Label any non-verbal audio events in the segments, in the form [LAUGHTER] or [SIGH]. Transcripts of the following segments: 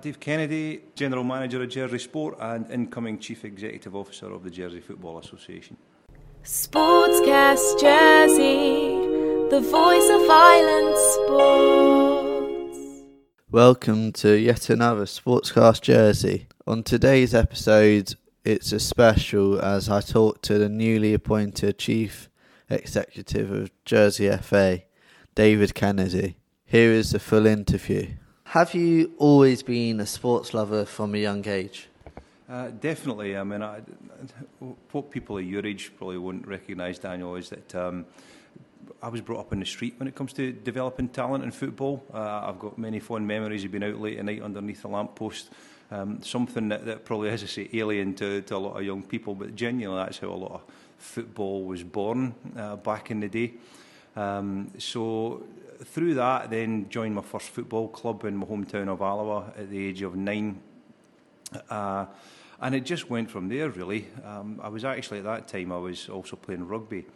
Dave Kennedy, General Manager of Jersey Sport and incoming Chief Executive Officer of the Jersey Football Association. Sportscast Jersey, the voice of Island sports. Welcome to yet another Sportscast Jersey. On today's episode, it's a special as I talk to the newly appointed Chief Executive of Jersey FA, David Kennedy. Here is the full interview. Have you always been a sports lover from a young age? Uh, definitely. I mean, I, what people of your age probably won't recognise, Daniel, is that um, I was brought up in the street when it comes to developing talent in football. Uh, I've got many fond memories of being out late at night underneath a lamppost. Um, something that, that probably, as I say, alien to, to a lot of young people, but genuinely that's how a lot of football was born uh, back in the day. Um, so through that, then joined my first football club in my hometown of Alloa at the age of nine. Uh, and it just went from there, really. Um, I was actually, at that time, I was also playing rugby.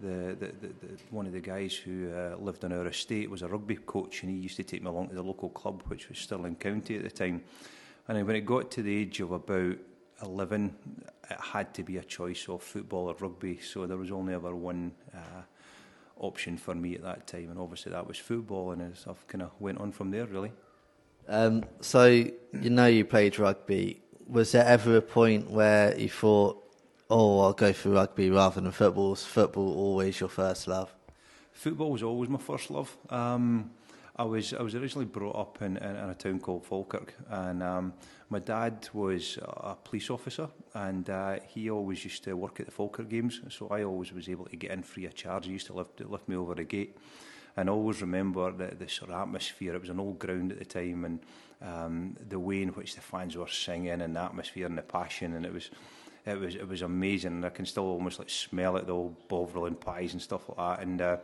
The, the, the, the one of the guys who uh, lived on our estate was a rugby coach, and he used to take me along to the local club, which was Stirling County at the time. And when it got to the age of about 11, it had to be a choice of football or rugby. So there was only ever one uh, option for me at that time, and obviously that was football, and as I've kind of went on from there, really. Um, so you know you played rugby. Was there ever a point where you thought, "Oh, I'll go for rugby rather than football"? Was football always your first love? Football was always my first love. Um, I was I was originally brought up in, in, in a town called Falkirk, and um, my dad was a police officer, and uh, he always used to work at the Falkirk games. So I always was able to get in free of charge. He used to lift, lift me over the gate, and I always remember the, the sort of atmosphere. It was an old ground at the time, and um, the way in which the fans were singing, and the atmosphere and the passion, and it was it was it was amazing. I can still almost like smell it, the old bovril and pies and stuff like that, and. Uh,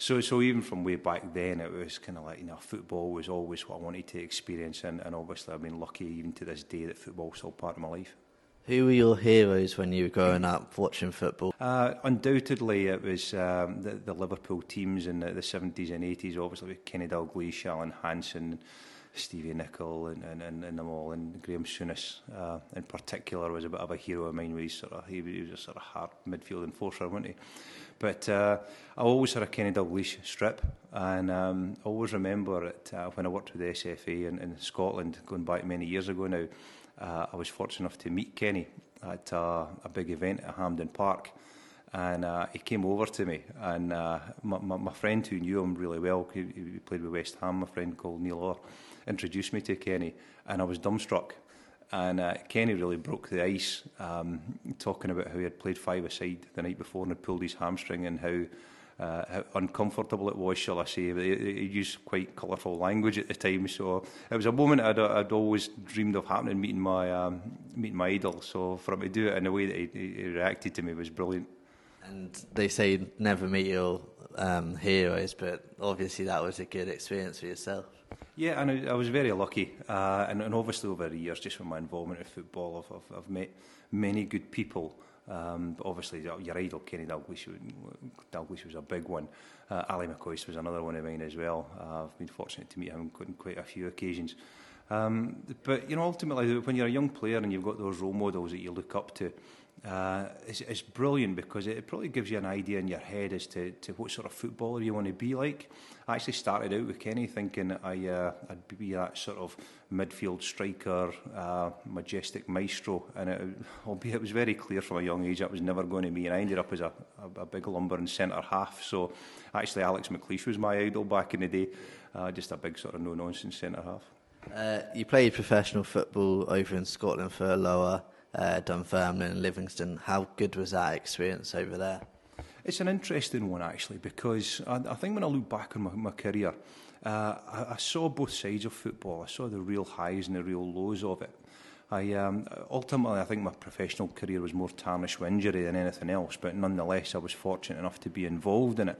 so, so even from way back then, it was kind of like, you know, football was always what I wanted to experience. And, and obviously, I've been lucky even to this day that football's still part of my life. Who were your heroes when you were growing up watching football? Uh, undoubtedly, it was um, the, the Liverpool teams in the, the 70s and 80s, obviously with Kenny Dalglish, Alan Hansen, Stevie Nicol and, and, and, and them all, and Graham Souness uh, in particular was a bit of a hero of mine. He, sort of, he, he was a sort of hard midfield enforcer, wasn't he? But uh, I always had a Kenny Dalglish strip, and um, I always remember it uh, when I worked with the SFA in, in Scotland, going back many years ago now. Uh, I was fortunate enough to meet Kenny at a big event at Hampden Park. And uh, he came over to me, and uh, my, my, my friend who knew him really well, he, he played with West Ham, my friend called Neil Orr, introduced me to Kenny, and I was dumbstruck. And uh, Kenny really broke the ice, um, talking about how he had played five-a-side the night before and had pulled his hamstring and how, uh, how uncomfortable it was, shall I say. He, he used quite colourful language at the time, so it was a moment I'd, I'd always dreamed of happening, meeting my um, meeting my idol. So for him to do it in the way that he, he reacted to me was brilliant. And they say never meet your um, heroes, but obviously that was a good experience for yourself. Yeah, and I, I was very lucky, uh, and, and obviously over the years, just from my involvement in football, I've, I've, I've met many good people. Um, but obviously, your idol Kenny Dalglish, Dalglish was a big one. Uh, Ally McCoist was another one of mine as well. Uh, I've been fortunate to meet him on quite a few occasions. Um, but you know, ultimately, when you're a young player and you've got those role models that you look up to, uh, it's, brilliant because it, probably gives you an idea in your head as to, to what sort of footballer you want to be like. I actually started out with Kenny thinking I, uh, I'd be that sort of midfield striker, uh, majestic maestro, and it, [LAUGHS] albeit it was very clear from a young age that was never going to be, and I ended up as a, a, a big lumbering centre half. So actually, Alex McLeish was my idol back in the day, uh, just a big sort of no-nonsense centre half. Uh, you played professional football over in Scotland for Alloa uh, Dunfermline and Livingston. How good was that experience over there? It's an interesting one actually because I, I think when I look back on my, my career, uh, I, I saw both sides of football. I saw the real highs and the real lows of it. I um, ultimately I think my professional career was more tarnished with injury than anything else, but nonetheless I was fortunate enough to be involved in it.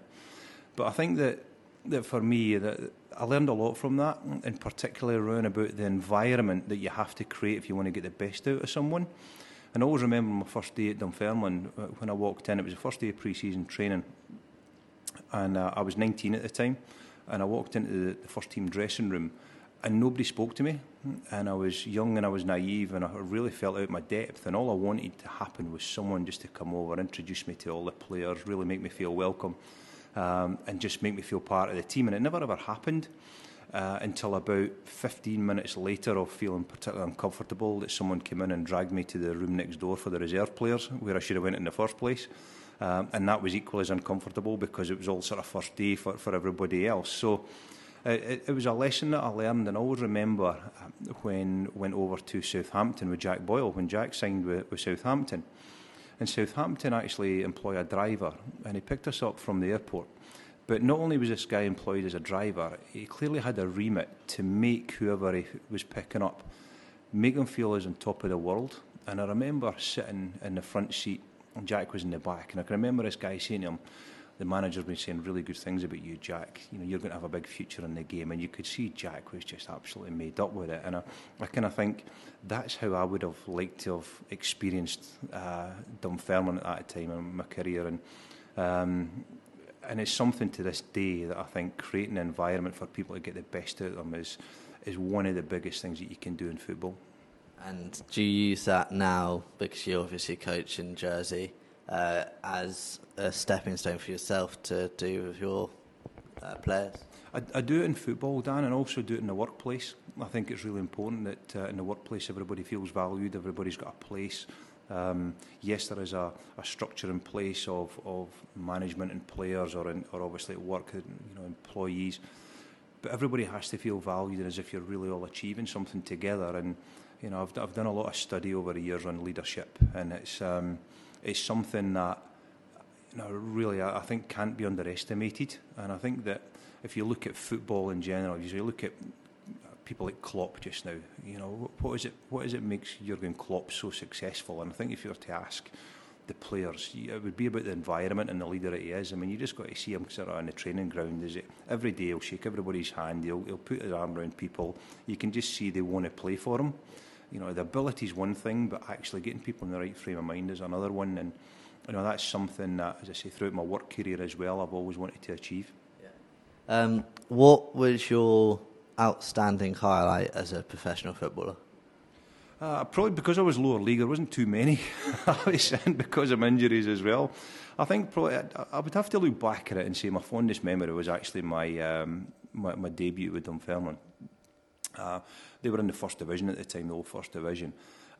But I think that that for me that I learned a lot from that, and particularly around about the environment that you have to create if you want to get the best out of someone. And I always remember my first day at Dunfermline uh, when I walked in. It was the first day of pre-season training, and uh, I was 19 at the time. And I walked into the, the first team dressing room, and nobody spoke to me. And I was young and I was naive and I really felt out my depth. And all I wanted to happen was someone just to come over, introduce me to all the players, really make me feel welcome, um, and just make me feel part of the team. And it never ever happened. Uh, until about 15 minutes later of feeling particularly uncomfortable that someone came in and dragged me to the room next door for the reserve players where I should have went in the first place um, and that was equally as uncomfortable because it was all sort of first day for, for everybody else so it, it was a lesson that I learned and I always remember uh, when went over to Southampton with Jack Boyle when Jack signed with, with Southampton and Southampton actually employ a driver and he picked us up from the airport But not only was this guy employed as a driver, he clearly had a remit to make whoever he was picking up, make them feel as on top of the world. And I remember sitting in the front seat, and Jack was in the back, and I can remember this guy saying to him, the manager's been saying really good things about you, Jack. You know, you're going to have a big future in the game. And you could see Jack was just absolutely made up with it. And I, I kind of think that's how I would have liked to have experienced uh, Dunfermline at that time in my career. And um, and it's something to this day that I think creating an environment for people to get the best out of them is is one of the biggest things that you can do in football. And do you use that now because you obviously coach in Jersey uh, as a stepping stone for yourself to do with your uh, players? I, I do it in football, Dan, and also do it in the workplace. I think it's really important that uh, in the workplace everybody feels valued, everybody's got a place. Um, yes, there is a, a structure in place of, of management and players, or, in, or obviously at work, you know, employees. But everybody has to feel valued, and as if you're really all achieving something together. And you know, I've, I've done a lot of study over the years on leadership, and it's um, it's something that you know really I, I think can't be underestimated. And I think that if you look at football in general, if you look at people like Klopp just now. You know, what is it? What is it makes Jurgen Klopp so successful? And I think if you were to ask the players, it would be about the environment and the leader that he is. I mean, you just got to see him sort of on the training ground. Is it every day? He'll shake everybody's hand. He'll, he'll put his arm around people. You can just see they want to play for him. You know, the ability is one thing, but actually getting people in the right frame of mind is another one. And you know, that's something that, as I say, throughout my work career as well, I've always wanted to achieve. Yeah. Um, what was your outstanding highlight as a professional footballer? Uh, probably because I was lower league, there wasn't too many. [LAUGHS] and because of injuries as well. I think probably I, I would have to look back at it and say my fondest memory was actually my um, my, my debut with Dunfermline. Uh, they were in the first division at the time, the old first division,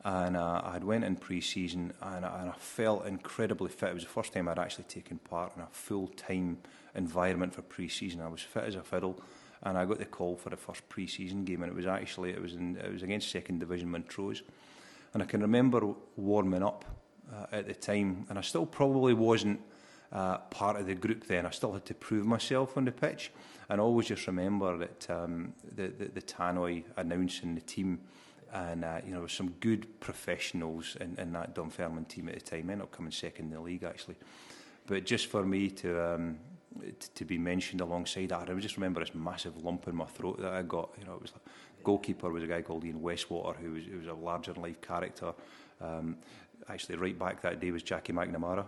and uh, I had went in pre-season and, and I felt incredibly fit. It was the first time I'd actually taken part in a full-time environment for pre-season. I was fit as a fiddle and I got the call for the first pre-season game, and it was actually it was in, it was against second division Montrose, and I can remember warming up uh, at the time, and I still probably wasn't uh, part of the group then. I still had to prove myself on the pitch. And I always just remember that um, the, the, the tannoy announcing the team and uh, you know some good professionals in, in that Dunfermline team at the time. Ended up coming second in the league actually, but just for me to um, to, to be mentioned alongside that, I just remember this massive lump in my throat that I got. You know, it was like, goalkeeper was a guy called Ian Westwater who was, who was a larger than life character. Um, actually, right back that day was Jackie McNamara,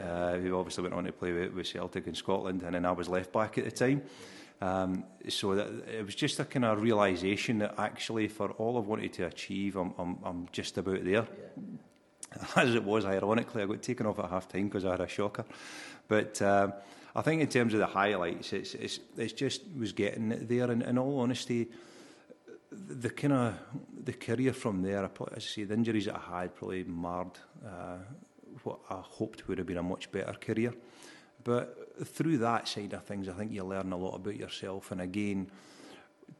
uh, who obviously went on to play with, with Celtic in Scotland, and then I was left back at the time. Um, so that, it was just a kind of realisation that actually, for all I've wanted to achieve, I'm, I'm, I'm just about there. Yeah. [LAUGHS] As it was, ironically, I got taken off at half time because I had a shocker. But um, I think in terms of the highlights, it's it's, it's just was getting there. And in all honesty, the kind of the career from there, as I say, the injuries that I had probably marred uh, what I hoped would have been a much better career. But through that side of things, I think you learn a lot about yourself. And again,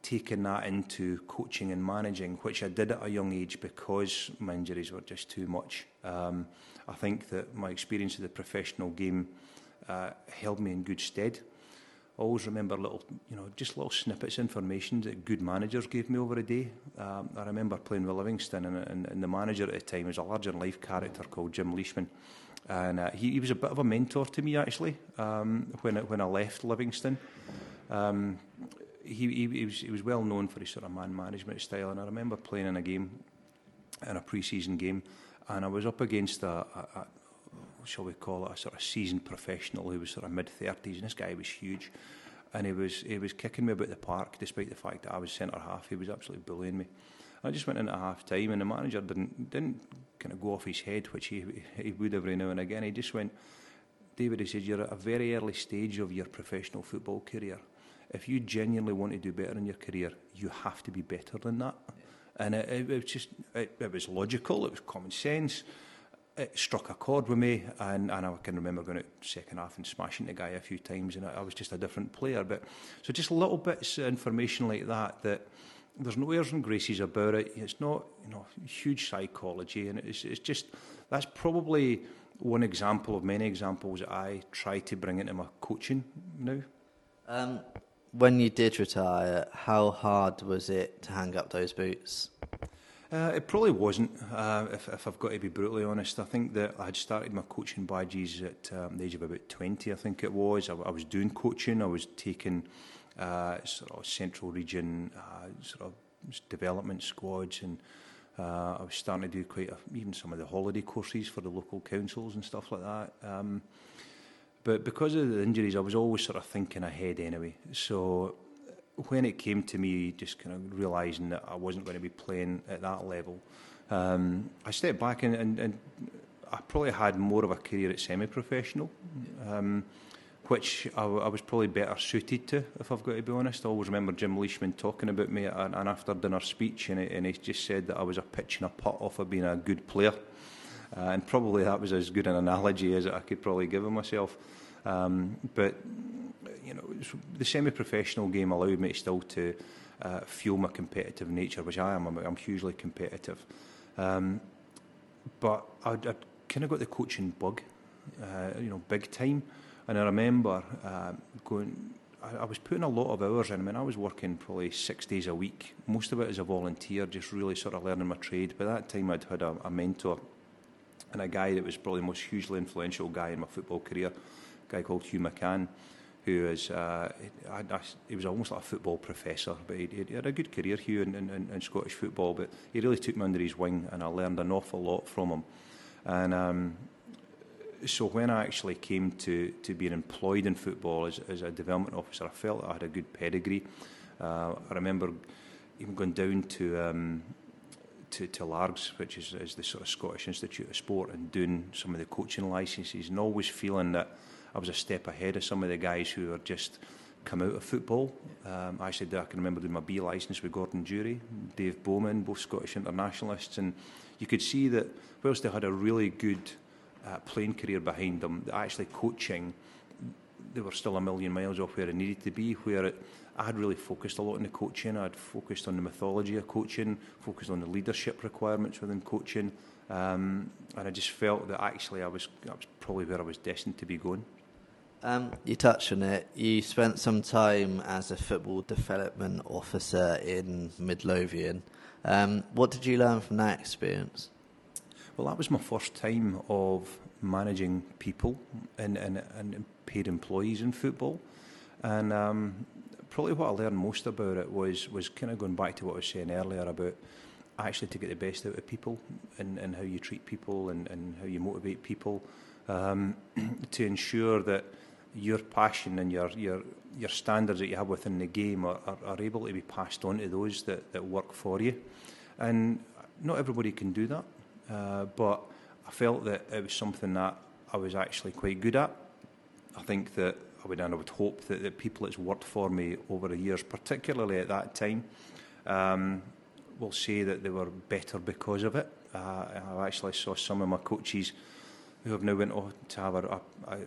taking that into coaching and managing, which I did at a young age because my injuries were just too much. Um, I think that my experience of the professional game uh, held me in good stead. Always remember little, you know, just little snippets of information that good managers gave me over a day. Um, I remember playing with Livingston, and, and, and the manager at the time was a larger life character called Jim Leishman. And uh, he, he was a bit of a mentor to me, actually, um, when, when I left Livingston. Um, he, he, he, was, he was well known for his sort of man management style, and I remember playing in a game, in a pre-season game, and I was up against a, a, shall we call it, a sort of seasoned professional who was sort of mid-30s, and this guy was huge. and he was he was kicking me about the park, despite the fact that I was centre half. He was absolutely bullying me. I just went in at half time, and the manager didn't didn't kind of go off his head, which he he would every now and again. He just went, David. He said, "You're at a very early stage of your professional football career. If you genuinely want to do better in your career, you have to be better than that." And it, it, it was just it, it was logical. It was common sense it struck a chord with me, and, and I can remember going out second half and smashing the guy a few times, and I, I was just a different player. But so just little bits of information like that that there's no airs and graces about it. It's not you know huge psychology, and it's it's just that's probably one example of many examples that I try to bring into my coaching now. Um, when you did retire, how hard was it to hang up those boots? Uh, it probably wasn't, uh, if, if I've got to be brutally honest. I think that I had started my coaching badges at um, the age of about 20, I think it was. I, I was doing coaching, I was taking uh, sort of central region uh, sort of development squads and uh, I was starting to do quite a, even some of the holiday courses for the local councils and stuff like that. Um, but because of the injuries, I was always sort of thinking ahead anyway. So when it came to me just kind of realising that I wasn't going to be playing at that level, um, I stepped back and, and, and I probably had more of a career at semi-professional, um, which I, I was probably better suited to, if I've got to be honest. I always remember Jim Leishman talking about me at an, after-dinner speech, and he, and he just said that I was a pitch and a putt off of being a good player. Uh, and probably that was as good an analogy as I could probably give myself. Um, but you know, the semi-professional game allowed me still to uh, fuel my competitive nature, which I am. I'm, I'm hugely competitive. Um, but I, I kind of got the coaching bug, uh, you know, big time. And I remember uh, going, I, I was putting a lot of hours in. I mean, I was working probably six days a week, most of it as a volunteer, just really sort of learning my trade. By that time, I'd had a, a mentor and a guy that was probably the most hugely influential guy in my football career, a guy called Hugh McCann who is uh, I, I, he was almost like a football professor, but he, he had a good career here in, in, in Scottish football. But he really took me under his wing, and I learned an awful lot from him. And um, so when I actually came to to being employed in football as, as a development officer, I felt I had a good pedigree. Uh, I remember even going down to. Um, to, to Largs, which is, is the sort of Scottish Institute of Sport, and doing some of the coaching licenses, and always feeling that I was a step ahead of some of the guys who are just come out of football. Um, I said I can remember doing my B licence with Gordon Jury, Dave Bowman, both Scottish internationalists, and you could see that whilst they had a really good uh, playing career behind them, actually coaching, they were still a million miles off where it needed to be. Where it, I had really focused a lot on the coaching, I'd focused on the mythology of coaching, focused on the leadership requirements within coaching. Um, and I just felt that actually I was, that was probably where I was destined to be going. Um, you touched on it. You spent some time as a football development officer in Midlothian. Um, what did you learn from that experience? Well, that was my first time of managing people and, and, and paid employees in football. And um, probably what I learned most about it was, was kind of going back to what I was saying earlier about actually to get the best out of people and, and how you treat people and, and how you motivate people um, [CLEARS THROAT] to ensure that your passion and your your your standards that you have within the game are, are, are able to be passed on to those that, that work for you. And not everybody can do that, uh, but I felt that it was something that I was actually quite good at. I think that I would, and I would hope that the people that's worked for me over the years, particularly at that time, um, will say that they were better because of it. Uh, I actually saw some of my coaches who have now went on to have a, a, a,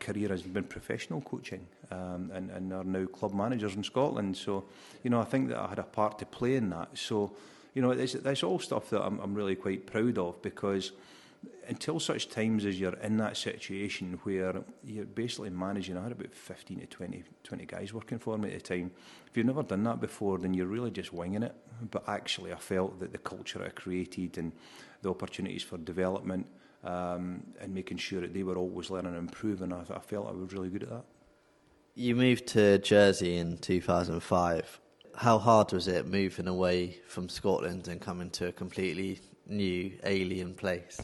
career has been professional coaching um, and, and are now club managers in Scotland. So, you know, I think that I had a part to play in that. So, you know, it's, it's all stuff that I'm, I'm really quite proud of because until such times as you're in that situation where you're basically managing, I had about 15 to 20, 20 guys working for me at the time. If you've never done that before, then you're really just winging it. But actually, I felt that the culture I created and the opportunities for development um, and making sure that they were always learning and improving. I, I felt I was really good at that. You moved to Jersey in 2005. How hard was it moving away from Scotland and coming to a completely new alien place?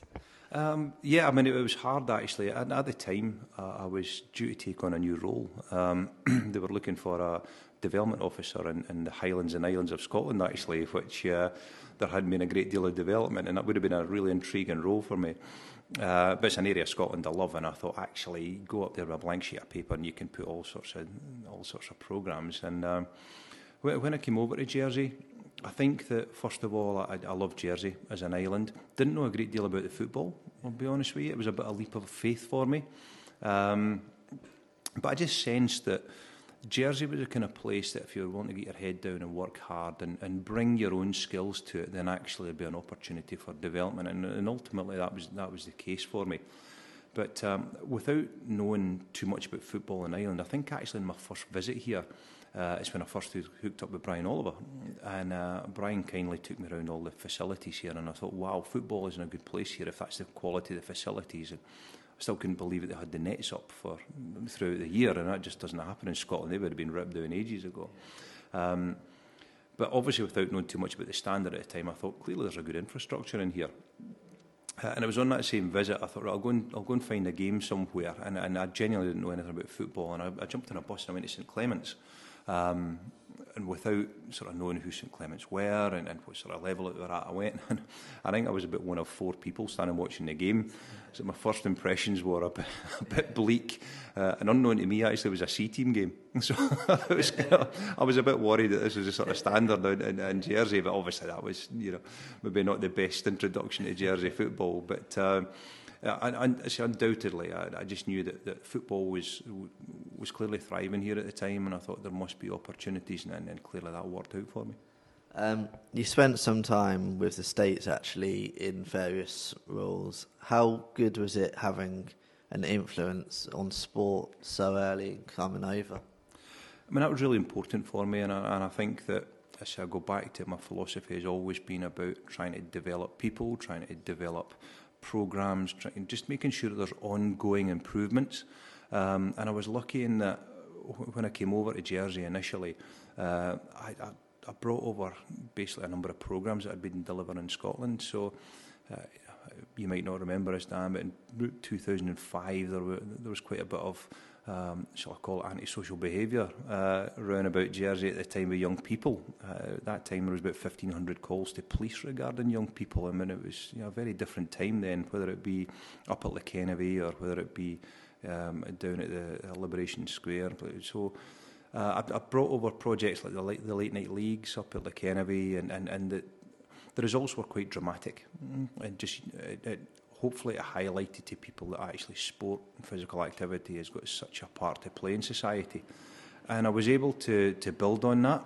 Um, yeah, I mean, it, it was hard actually. At, at the time, uh, I was due to take on a new role. Um, [CLEARS THROAT] they were looking for a development officer in, in the Highlands and Islands of Scotland, actually, which uh, there hadn't been a great deal of development, and that would have been a really intriguing role for me. Uh, but it's an area of Scotland I love, and I thought actually go up there with a blank sheet of paper, and you can put all sorts of all sorts of programs. And um, when I came over to Jersey, I think that first of all, I, I love Jersey as an island. Didn't know a great deal about the football. I'll be honest with you, it was a bit of a leap of faith for me. Um, but I just sensed that Jersey was the kind of place that if you were willing to get your head down and work hard and, and bring your own skills to it, then actually there'd be an opportunity for development. And, and ultimately, that was that was the case for me. But um, without knowing too much about football in Ireland, I think actually in my first visit here, uh, it's when I first hooked up with Brian Oliver. And uh, Brian kindly took me around all the facilities here, and I thought, wow, football is in a good place here if that's the quality of the facilities. And I still couldn't believe that they had the nets up for throughout the year, and that just doesn't happen in Scotland. They would have been ripped down ages ago. Um, but obviously, without knowing too much about the standard at the time, I thought clearly there's a good infrastructure in here. Uh, and it was on that same visit, I thought, right, I'll go and I'll go and find a game somewhere. And, and I genuinely didn't know anything about football. And I, I jumped on a bus and I went to St Clements. Um, and without sort of knowing who St Clements were and, and what sort of level it were at, I went. [LAUGHS] And I think I was about one of four people standing watching the game. So my first impressions were a bit, [LAUGHS] a bit bleak. Uh, and unknown to me, actually, it was a C team game. [LAUGHS] So I, was, I was a bit worried that this was a sort of standard in, in, in Jersey. But obviously, that was, you know, maybe not the best introduction to Jersey football. But. Um, uh, and, and see, undoubtedly, I, I just knew that, that football was was clearly thriving here at the time, and I thought there must be opportunities, and, and clearly that worked out for me. Um, you spent some time with the States actually in various roles. How good was it having an influence on sport so early coming over? I mean, that was really important for me, and I, and I think that as I go back to it, my philosophy has always been about trying to develop people, trying to develop programs, trying, just making sure that there's ongoing improvements. Um, and I was lucky in that when I came over to Jersey initially, uh, I, I, I brought over basically a number of programs that I'd been delivered in Scotland. So uh, you might not remember us, Dan, but in 2005 there, were, there was quite a bit of um, shall I call it antisocial behaviour uh, around about Jersey at the time with young people. Uh, at that time there was about 1,500 calls to police regarding young people. I mean, it was you know, a very different time then, whether it be up at the Kennedy or whether it be um, down at the uh, Liberation Square. So uh, I, I brought over projects like the late, the late night leagues up at the Kennedy and, and, and the, the results were quite dramatic. Mm-hmm. And just it, it, hopefully it highlighted to people that actually sport and physical activity has got such a part to play in society. And I was able to, to build on that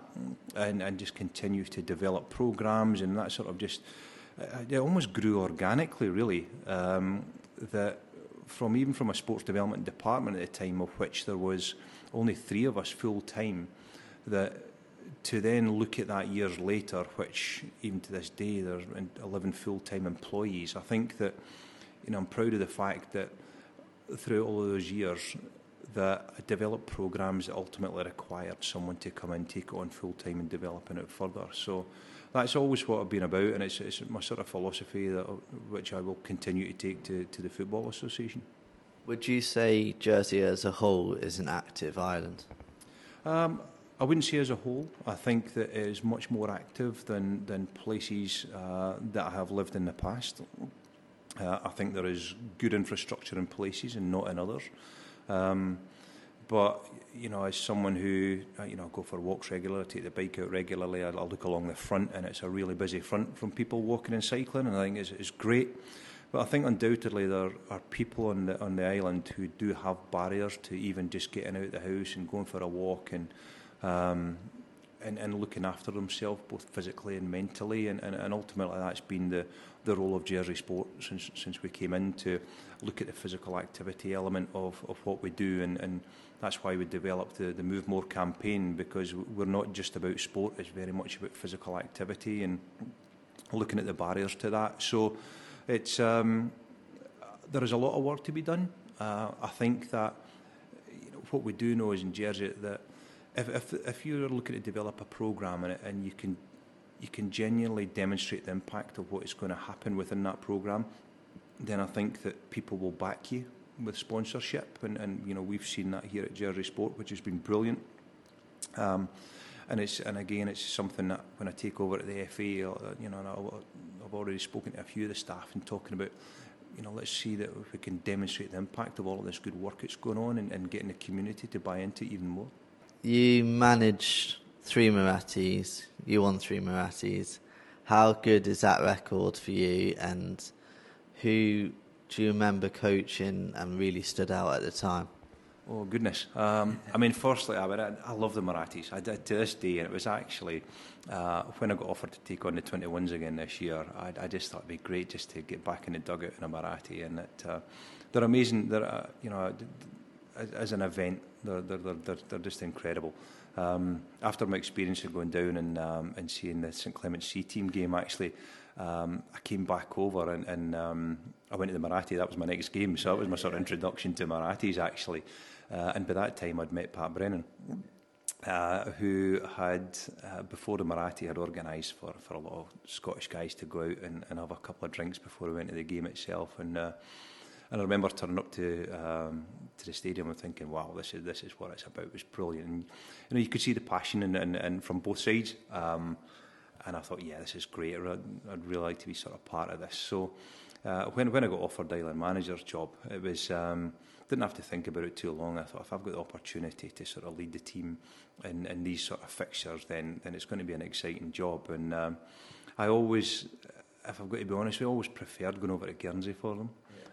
and, and just continue to develop programs and that sort of just, it almost grew organically really. Um, that from even from a sports development department at the time of which there was only three of us full time that to then look at that years later which even to this day there's 11 full time employees I think that you know, I'm proud of the fact that throughout all of those years that I developed programs that ultimately required someone to come and take it on full time and developing it further. So that's always what I've been about, and it's, it's my sort of philosophy that which I will continue to take to, to the Football Association. Would you say Jersey as a whole is an active island? Um, I wouldn't say as a whole. I think that it is much more active than, than places uh, that I have lived in the past. Uh, I think there is good infrastructure in places and not in others. Um, but you know, as someone who uh, you know go for walks regularly, take the bike out regularly, I, I look along the front, and it's a really busy front from people walking and cycling, and I think it's, it's great. But I think undoubtedly there are people on the on the island who do have barriers to even just getting out of the house and going for a walk and um, and, and looking after themselves both physically and mentally, and, and, and ultimately that's been the the role of Jersey Sport since since we came in to look at the physical activity element of, of what we do and, and that's why we developed the, the Move More campaign because we're not just about sport, it's very much about physical activity and looking at the barriers to that. So it's um, there is a lot of work to be done. Uh, I think that you know, what we do know is in Jersey that if, if, if you're looking to develop a program and, and you can you can genuinely demonstrate the impact of what is going to happen within that program, then I think that people will back you with sponsorship, and, and you know we've seen that here at Jersey Sport, which has been brilliant. Um, and it's and again, it's something that when I take over at the FA, uh, you know, and I've already spoken to a few of the staff and talking about, you know, let's see that if we can demonstrate the impact of all of this good work that's going on and, and getting the community to buy into it even more. You managed three Murattis, you won three Murattis. How good is that record for you, and who do you remember coaching and really stood out at the time? Oh goodness! Um, I mean, firstly, I, mean, I, I love the Murattis. I did to this day, and it was actually uh, when I got offered to take on the 21s again this year. I, I just thought it'd be great just to get back in the dugout in a Muratti, and it, uh, they're amazing. They're uh, you know, as an event, they're they're they're, they're just incredible. Um, after my experience of going down and um, and seeing the St Clement C team game, actually, um, I came back over and, and um, I went to the Muratti. That was my next game, so that was my sort of introduction to Murattis actually. Uh, and by that time, I'd met Pat Brennan, uh, who had, uh, before the Muratti, had organised for, for a lot of Scottish guys to go out and, and have a couple of drinks before we went to the game itself. And uh, and I remember turning up to um, to the stadium and thinking, "Wow, this is this is what it's about." It was brilliant, and you know you could see the passion and and, and from both sides. Um, and I thought, yeah, this is great. I'd, I'd really like to be sort of part of this. So uh, when when I got offered the island manager's job, it was. Um, didn't have to think about it too long. I thought if I've got the opportunity to sort of lead the team in, in these sort of fixtures, then then it's going to be an exciting job. And um, I always, if I've got to be honest, I always preferred going over to Guernsey for them.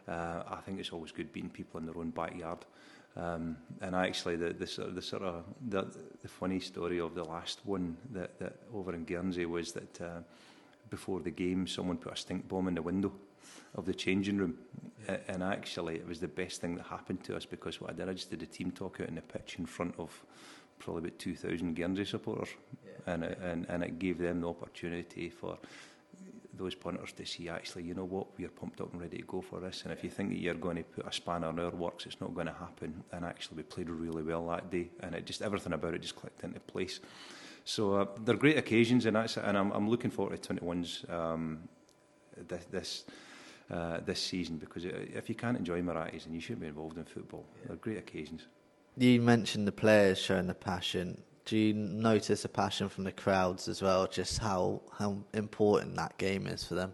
Uh, I think it's always good beating people in their own backyard. Um, and actually, the, the, sort of, the sort of the, the funny story of the last one that, that over in Guernsey was that uh, before the game, someone put a stink bomb in the window of the changing room. Yeah. And actually, it was the best thing that happened to us because what I did, I just did a team talk out in the pitch in front of probably about 2,000 Guernsey supporters. Yeah. And, it, and, and it gave them the opportunity for those punters to see actually, you know what, we're pumped up and ready to go for this. And if you think that you're going to put a spanner in our works, it's not going to happen. And actually, we played really well that day, and it just everything about it just clicked into place. So uh, they're great occasions, and that's and I'm, I'm looking forward to 21s um, this. this uh, this season because if you can't enjoy Murattis, then you shouldn't be involved in football. Yeah. They're great occasions. You mentioned the players showing the passion. Do you notice a passion from the crowds as well? Just how how important that game is for them.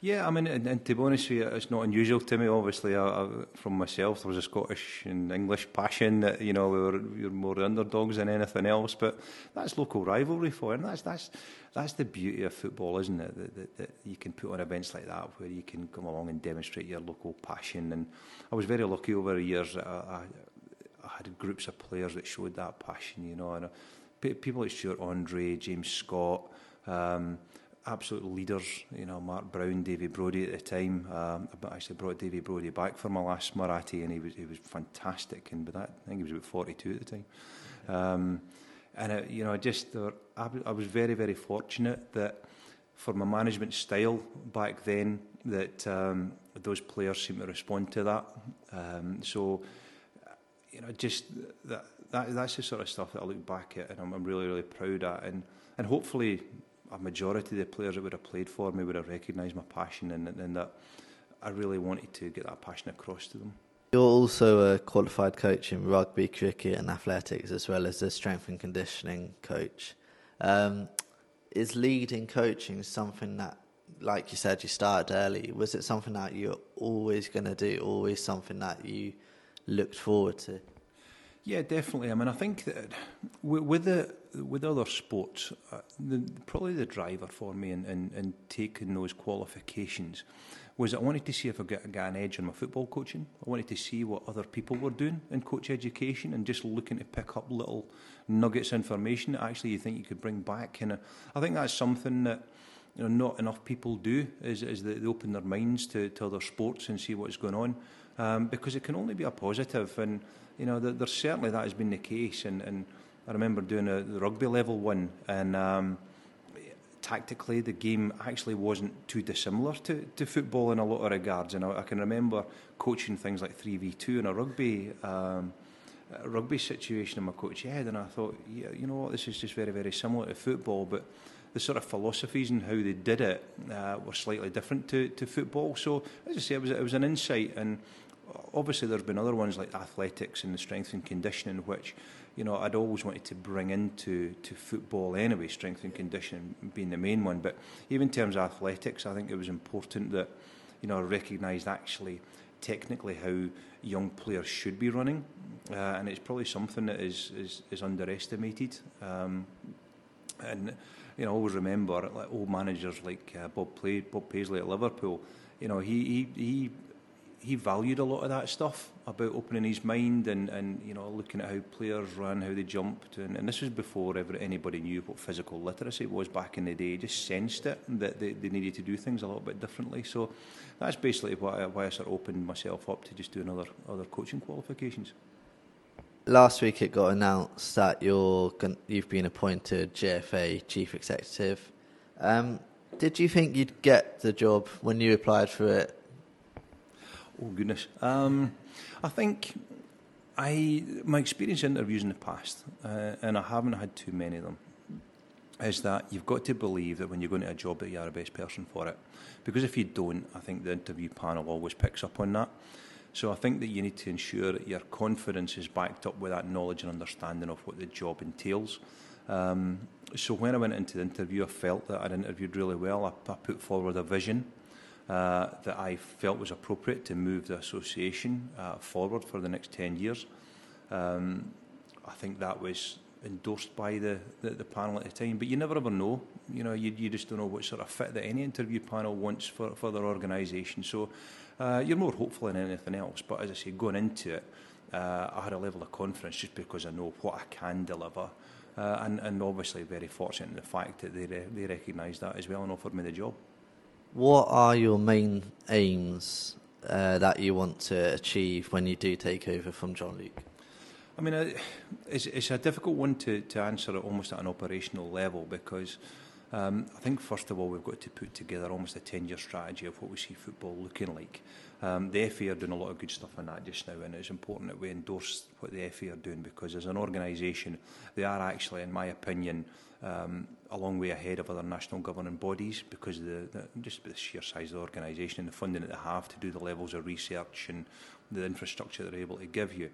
Yeah, I mean, and, and to be honest with you, it's not unusual to me. Obviously, I, I, from myself, there was a Scottish and English passion that you know we were, we were more underdogs than anything else. But that's local rivalry for, and that's that's that's the beauty of football, isn't it? That, that, that you can put on events like that where you can come along and demonstrate your local passion. And I was very lucky over the years. I, I, had groups of players that showed that passion. You know, and uh, people like Stuart Andre, James Scott. Um, absolute leaders, you know, Mark Brown, Davy Brody at the time. Um, I actually brought Davy Brody back for my last Muratti, and he was he was fantastic. And by that, I think he was about 42 at the time. Um, and it, you know, I just uh, I, I was very very fortunate that for my management style back then that um, those players seemed to respond to that. Um, so you know, just that, that that's the sort of stuff that I look back at, and I'm, I'm really really proud at, and and hopefully a majority of the players that would have played for me would have recognised my passion and, and that I really wanted to get that passion across to them. You're also a qualified coach in rugby, cricket, and athletics, as well as a strength and conditioning coach. Um, is leading coaching something that, like you said, you started early? Was it something that you're always going to do, always something that you looked forward to? Yeah, definitely. I mean, I think that with the with other sports, uh, the, probably the driver for me in, in, in taking those qualifications was I wanted to see if I got, got an edge on my football coaching. I wanted to see what other people were doing in coach education and just looking to pick up little nuggets of information that actually you think you could bring back. And I think that's something that you know not enough people do is, is they open their minds to, to other sports and see what's going on um, because it can only be a positive. and you know, there, there certainly that has been the case. And, and I remember doing a, the rugby level one, and um, tactically the game actually wasn't too dissimilar to, to football in a lot of regards. And I, I can remember coaching things like 3v2 in a rugby. Um, a rugby situation in my coach head and I thought yeah, you know what this is just very very similar to football but the sort of philosophies and how they did it uh, were slightly different to, to football. So, as I say, it was, it was an insight. And obviously, there's been other ones like athletics and the strength and conditioning, which you know I'd always wanted to bring into to football anyway. Strength and conditioning being the main one, but even in terms of athletics, I think it was important that you know I recognised actually technically how young players should be running, uh, and it's probably something that is is, is underestimated. Um, and you know, I always remember like old managers like uh, Bob Play, Bob Paisley at Liverpool. You know, he he he he valued a lot of that stuff about opening his mind and, and you know looking at how players ran, how they jumped, and, and this was before ever anybody knew what physical literacy was back in the day. Just sensed it that they, they needed to do things a little bit differently. So that's basically why I, why I sort of opened myself up to just doing other other coaching qualifications last week it got announced that you're you've been appointed GFA chief executive. Um, did you think you'd get the job when you applied for it? Oh goodness, um, I think I my experience in interviews in the past, uh, and I haven't had too many of them, is that you've got to believe that when you're going to a job that you are the best person for it, because if you don't, I think the interview panel always picks up on that. So I think that you need to ensure that your confidence is backed up with that knowledge and understanding of what the job entails. Um, so when I went into the interview, I felt that I'd interviewed really well. I, I put forward a vision uh, that I felt was appropriate to move the association uh, forward for the next 10 years. Um, I think that was endorsed by the, the, the panel at the time, but you never ever know. You know, you, you just don't know what sort of fit that any interview panel wants for, for their organisation. So uh, you're more hopeful than anything else. But as I say, going into it, uh, I had a level of confidence just because I know what I can deliver. Uh, and, and obviously very fortunate in the fact that they, re- they recognised that as well and offered me the job. What are your main aims uh, that you want to achieve when you do take over from John Luke? I mean, uh, it's, it's a difficult one to, to answer almost at an operational level because Um, I think first of all we've got to put together almost a 10-year strategy of what we see football looking like. Um, the FA are doing a lot of good stuff on that just now and it's important that we endorse what the FA are doing because as an organisation they are actually, in my opinion, um, a long way ahead of other national governing bodies because of the, the, just the sheer size of the organisation and the funding that they have to do the levels of research and the infrastructure they're able to give you.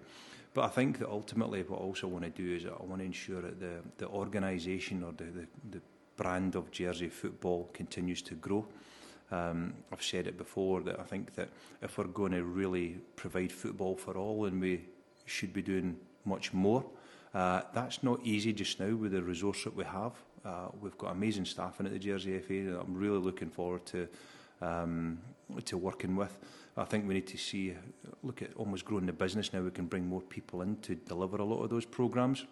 But I think that ultimately what I also want to do is I want to ensure that the, the organisation or the, the, the brand of Jersey football continues to grow. Um, I've said it before that I think that if we're going to really provide football for all, and we should be doing much more. Uh, that's not easy just now with the resource that we have. Uh, we've got amazing staff in at the Jersey FA that I'm really looking forward to um, to working with. I think we need to see, look at almost growing the business now. We can bring more people in to deliver a lot of those programs.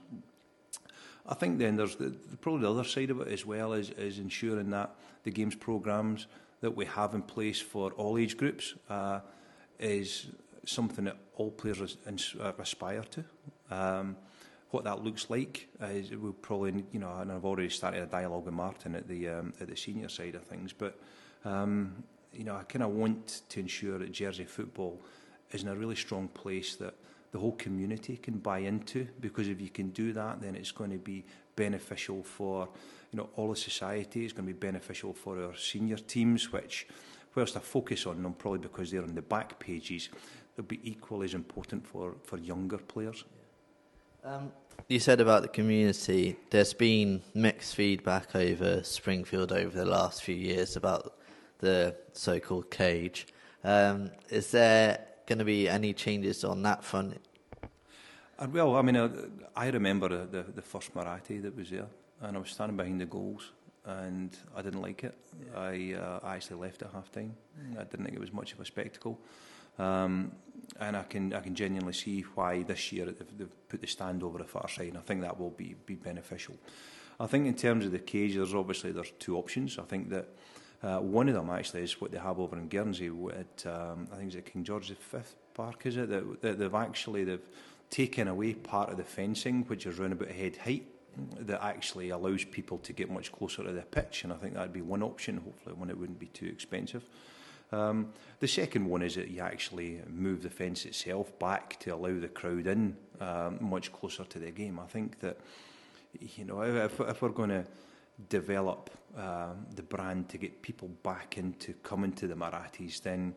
I think then there's the, probably the other side of it as well is, is ensuring that the games programs that we have in place for all age groups uh, is something that all players aspire to. Um, what that looks like. Is we'll probably, you know, and I've already started a dialogue with Martin at the um, at the senior side of things, but um, you know, I kind of want to ensure that Jersey football is in a really strong place that the whole community can buy into because if you can do that then it's going to be beneficial for you know all of society. It's going to be beneficial for our senior teams which whilst I focus on them probably because they're on the back pages they'll be equally as important for for younger players um, you said about the community there's been mixed feedback over Springfield over the last few years about the so-called cage um, is there going to be any changes on that front? Uh, well, I mean, uh, I remember uh, the, the first Muratti that was there, and I was standing behind the goals, and I didn't like it. Yeah. I, uh, I actually left at half time. I didn't think it was much of a spectacle. Um, and I can I can genuinely see why this year they've, they've put the stand over the far side, and I think that will be, be beneficial. I think in terms of the cage, there's obviously there's two options. I think that Uh, one of them actually is what they have over in Guernsey at um, I think it's at King George V Park, is it? That, that they've actually they've taken away part of the fencing, which is around about head height, that actually allows people to get much closer to the pitch, and I think that'd be one option. Hopefully, one that wouldn't be too expensive. Um, the second one is that you actually move the fence itself back to allow the crowd in um, much closer to the game. I think that you know if, if we're going to develop um, the brand to get people back into coming to the Murattis, then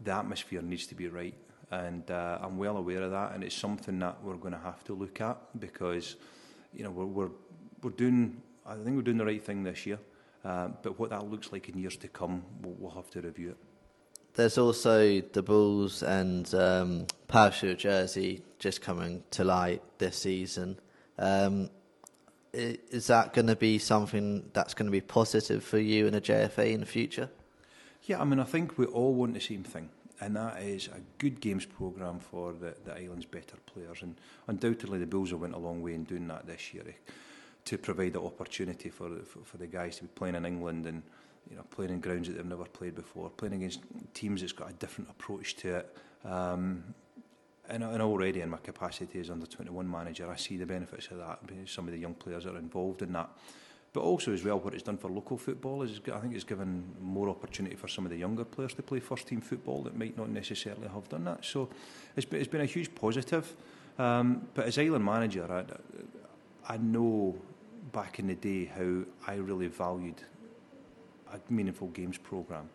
the atmosphere needs to be right. And uh, I'm well aware of that, and it's something that we're going to have to look at because, you know, we're, we're, we're doing, I think we're doing the right thing this year. Uh, but what that looks like in years to come, we'll, we'll have to review it. There's also the Bulls and um, jersey just coming to light this season. Um, is that going to be something that's going to be positive for you in a JFA in the future? Yeah, I mean, I think we all want the same thing, and that is a good games programme for the, the island's better players. And undoubtedly, the Bulls have went a long way in doing that this year eh, to provide the opportunity for, for, for the guys to be playing in England and you know, playing in grounds that they've never played before, playing against teams that's got a different approach to it. Um, and, and already in my capacity as under 21 manager, I see the benefits of that. Some of the young players are involved in that. But also as well, what it's done for local football is, I think it's given more opportunity for some of the younger players to play first team football that might not necessarily have done that. So it's been, it's been a huge positive. Um, but as Island manager, I, I know back in the day how I really valued a meaningful games programme.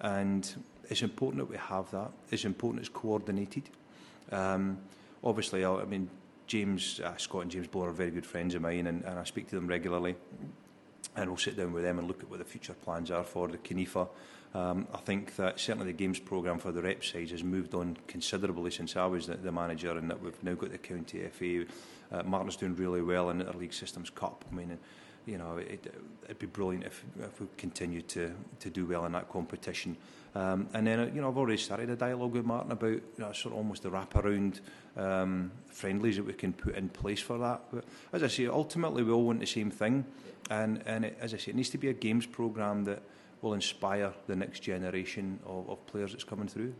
And it's important that we have that. It's important it's coordinated. Um, obviously, I, I mean, James uh, Scott and James Blower are very good friends of mine, and, and I speak to them regularly. And we'll sit down with them and look at what the future plans are for the CNIFA. Um, I think that certainly the games programme for the rep side has moved on considerably since I was the, the manager, and that we've now got the county FA. Uh, Martin's doing really well in the League Systems Cup. I mean, you know, it, it'd be brilliant if, if we continue to, to do well in that competition. Um, and then, you know, I've already started a dialogue with Martin about you know, sort of almost the wraparound um, friendlies that we can put in place for that. But as I say, ultimately we all want the same thing. And, and it, as I say, it needs to be a games programme that will inspire the next generation of, of players that's coming through.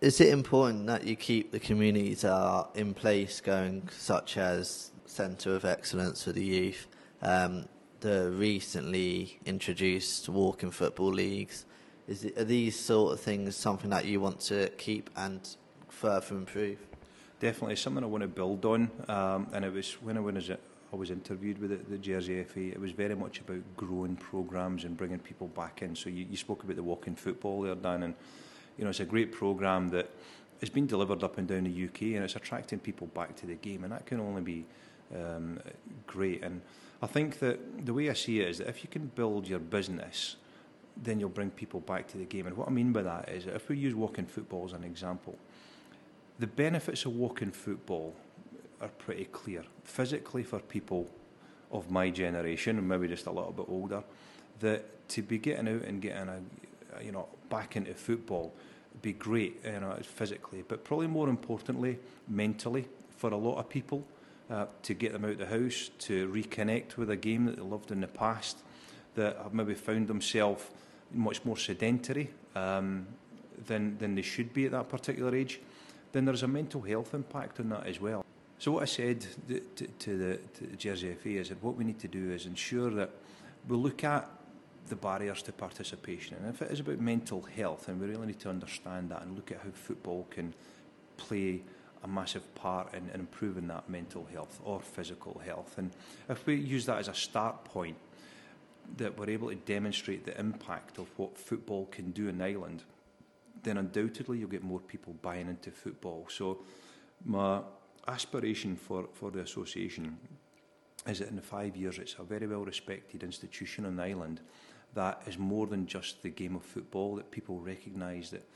Is it important that you keep the communities that are in place going, such as Centre of Excellence for the Youth, um, the recently introduced walking football leagues. Is it, are these sort of things something that you want to keep and further improve? Definitely something I want to build on. Um, and it was when I was I was interviewed with the, Jersey FA. It was very much about growing programs and bringing people back in. So you, you spoke about the walking football there, Dan, and you know it's a great program that has been delivered up and down the UK, and it's attracting people back to the game, and that can only be um, great. And I think that the way I see it is that if you can build your business, then you'll bring people back to the game. And what I mean by that is that if we use walking football as an example, the benefits of walking football are pretty clear. Physically, for people of my generation, and maybe just a little bit older, that to be getting out and getting a, you know, back into football be great, you know, physically, but probably more importantly, mentally, for a lot of people uh, to get them out of the house, to reconnect with a game that they loved in the past, that have maybe found themselves much more sedentary um, than, than they should be at that particular age, then there's a mental health impact on that as well. So what I said to, to, the, to the Jersey FA is that what we need to do is ensure that we look at the barriers to participation. And if it is about mental health, then we really need to understand that and look at how football can play a massive part in, in improving that mental health or physical health. And if we use that as a start point, that we're able to demonstrate the impact of what football can do in Ireland, then undoubtedly you'll get more people buying into football. So my aspiration for, for the association is that in five years it's a very well respected institution in Ireland that is more than just the game of football, that people recognise that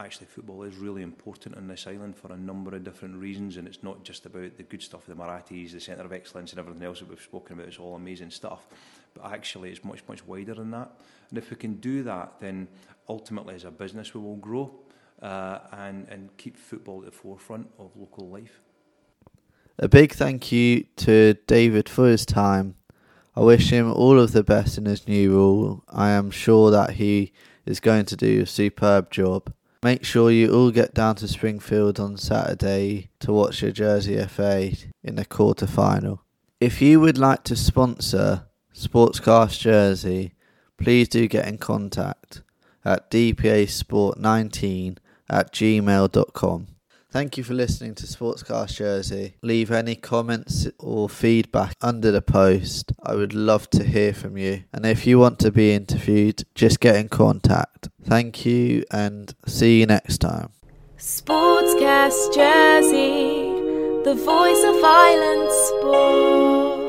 actually football is really important on this island for a number of different reasons and it's not just about the good stuff the Murattis, the Centre of Excellence and everything else that we've spoken about, it's all amazing stuff but actually it's much much wider than that and if we can do that then ultimately as a business we will grow uh, and, and keep football at the forefront of local life. A big thank you to David for his time. I wish him all of the best in his new role. I am sure that he is going to do a superb job. Make sure you all get down to Springfield on Saturday to watch your Jersey FA in the quarter final. If you would like to sponsor Sportscast Jersey, please do get in contact at dpasport19 at gmail.com. Thank you for listening to Sportscast Jersey. Leave any comments or feedback under the post. I would love to hear from you. And if you want to be interviewed, just get in contact. Thank you and see you next time. Sportscast Jersey, the voice of island sport.